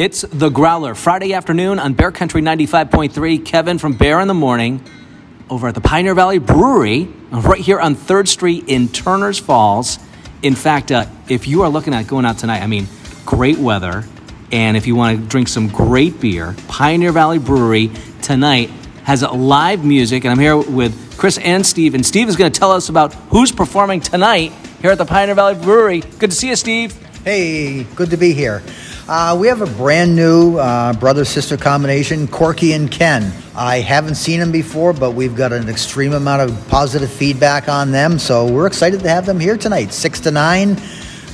It's the Growler, Friday afternoon on Bear Country 95.3. Kevin from Bear in the Morning over at the Pioneer Valley Brewery, right here on 3rd Street in Turners Falls. In fact, uh, if you are looking at going out tonight, I mean, great weather, and if you want to drink some great beer, Pioneer Valley Brewery tonight has live music, and I'm here with Chris and Steve, and Steve is going to tell us about who's performing tonight here at the Pioneer Valley Brewery. Good to see you, Steve. Hey, good to be here. Uh, we have a brand new uh, brother sister combination, Corky and Ken. I haven't seen them before, but we've got an extreme amount of positive feedback on them, so we're excited to have them here tonight. Six to nine,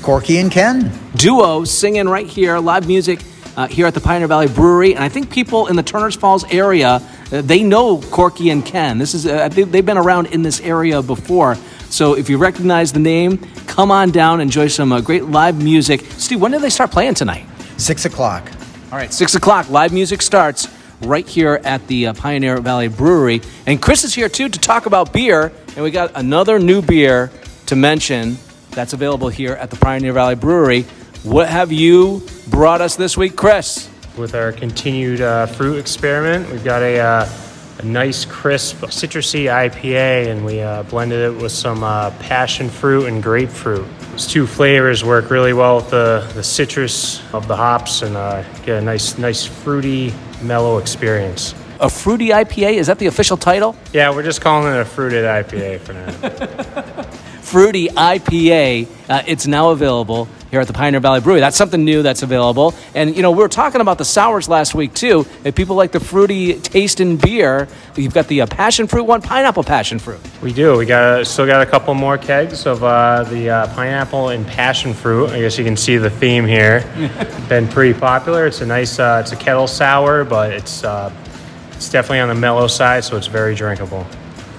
Corky and Ken. Duo singing right here, live music uh, here at the Pioneer Valley Brewery, and I think people in the Turners Falls area uh, they know Corky and Ken. This is uh, they've been around in this area before. So if you recognize the name, come on down, enjoy some uh, great live music. Steve, when do they start playing tonight? Six o'clock. All right, six o'clock. Live music starts right here at the uh, Pioneer Valley Brewery. And Chris is here too to talk about beer. And we got another new beer to mention that's available here at the Pioneer Valley Brewery. What have you brought us this week, Chris? With our continued uh, fruit experiment, we've got a, uh, a, nice, crisp, citrusy IPA, and we uh, blended it with some uh, passion fruit and grapefruit. Those two flavors work really well with the, the citrus of the hops and uh, get a nice, nice fruity, mellow experience. A fruity IPA? Is that the official title? Yeah, we're just calling it a fruited IPA for now. fruity IPA. Uh, it's now available here at the Pioneer Valley Brewery. That's something new that's available. And, you know, we were talking about the sours last week, too. If people like the fruity taste in beer, you've got the uh, passion fruit one, pineapple passion fruit. We do. We got still got a couple more kegs of uh, the uh, pineapple and passion fruit. I guess you can see the theme here. Been pretty popular. It's a nice, uh, it's a kettle sour, but it's, uh, it's definitely on the mellow side, so it's very drinkable.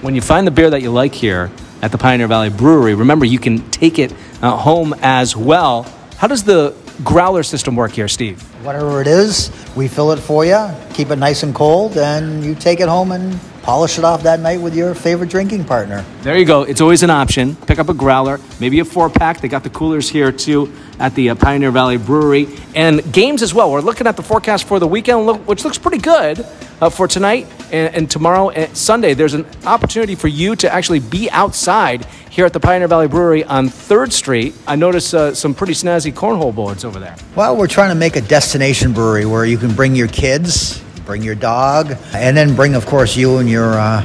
When you find the beer that you like here, at the Pioneer Valley Brewery. Remember, you can take it uh, home as well. How does the growler system work here, Steve? Whatever it is, we fill it for you, keep it nice and cold, and you take it home and polish it off that night with your favorite drinking partner. There you go. It's always an option. Pick up a growler, maybe a four pack. They got the coolers here too at the uh, Pioneer Valley Brewery. And games as well. We're looking at the forecast for the weekend, which looks pretty good uh, for tonight and, and tomorrow and Sunday. There's an opportunity for you to actually be outside here at the Pioneer Valley Brewery on 3rd Street. I noticed uh, some pretty snazzy cornhole boards over there. Well, we're trying to make a destination brewery where you can bring your kids, bring your dog, and then bring, of course, you and your uh,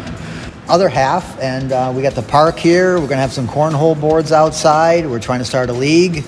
other half. And uh, we got the park here. We're going to have some cornhole boards outside. We're trying to start a league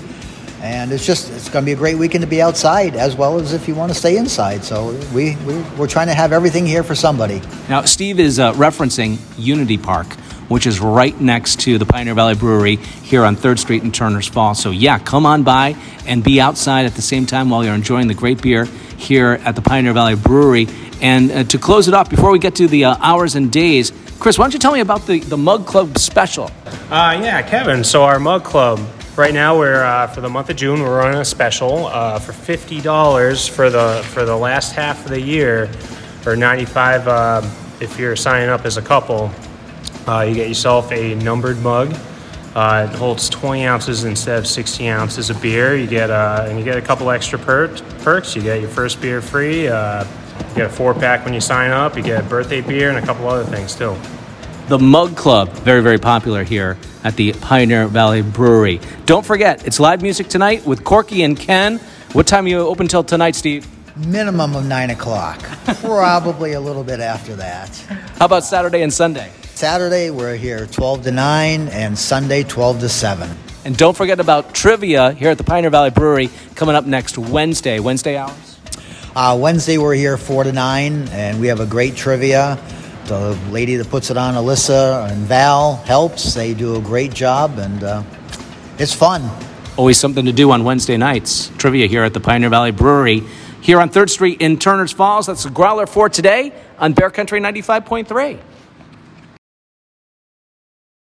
and it's just it's going to be a great weekend to be outside as well as if you want to stay inside so we, we we're trying to have everything here for somebody now steve is uh, referencing unity park which is right next to the pioneer valley brewery here on 3rd street in turners fall so yeah come on by and be outside at the same time while you're enjoying the great beer here at the pioneer valley brewery. And uh, to close it off before we get to the uh, hours and days chris why don't you tell me about the, the mug club special? Uh, yeah kevin. So our mug club Right now, we're uh, for the month of June, we're running a special uh, for fifty dollars for the for the last half of the year, or ninety five uh, if you're signing up as a couple. Uh, you get yourself a numbered mug. Uh, it holds 20 ounces instead of 60 ounces of beer. You get uh, and you get a couple extra per- perks. You get your first beer free. you get a four pack when you sign up. You get a birthday beer and a couple other things too. The Mug Club, very very popular here at the Pioneer Valley Brewery. Don't forget, it's live music tonight with Corky and Ken. What time are you open till tonight, Steve? Minimum of 9 o'clock. Probably a little bit after that. How about Saturday and Sunday? Saturday, we're here 12 to 9, and Sunday, 12 to 7. And don't forget about trivia here at the Pioneer Valley Brewery coming up next Wednesday. Wednesday hours? Uh, Wednesday, we're here 4 to 9, and we have a great trivia. The lady that puts it on, Alyssa and Val, helps. They do a great job, and uh, it's fun. Always something to do on Wednesday nights. Trivia here at the Pioneer Valley Brewery here on 3rd Street in Turners Falls. That's the growler for today on Bear Country 95.3.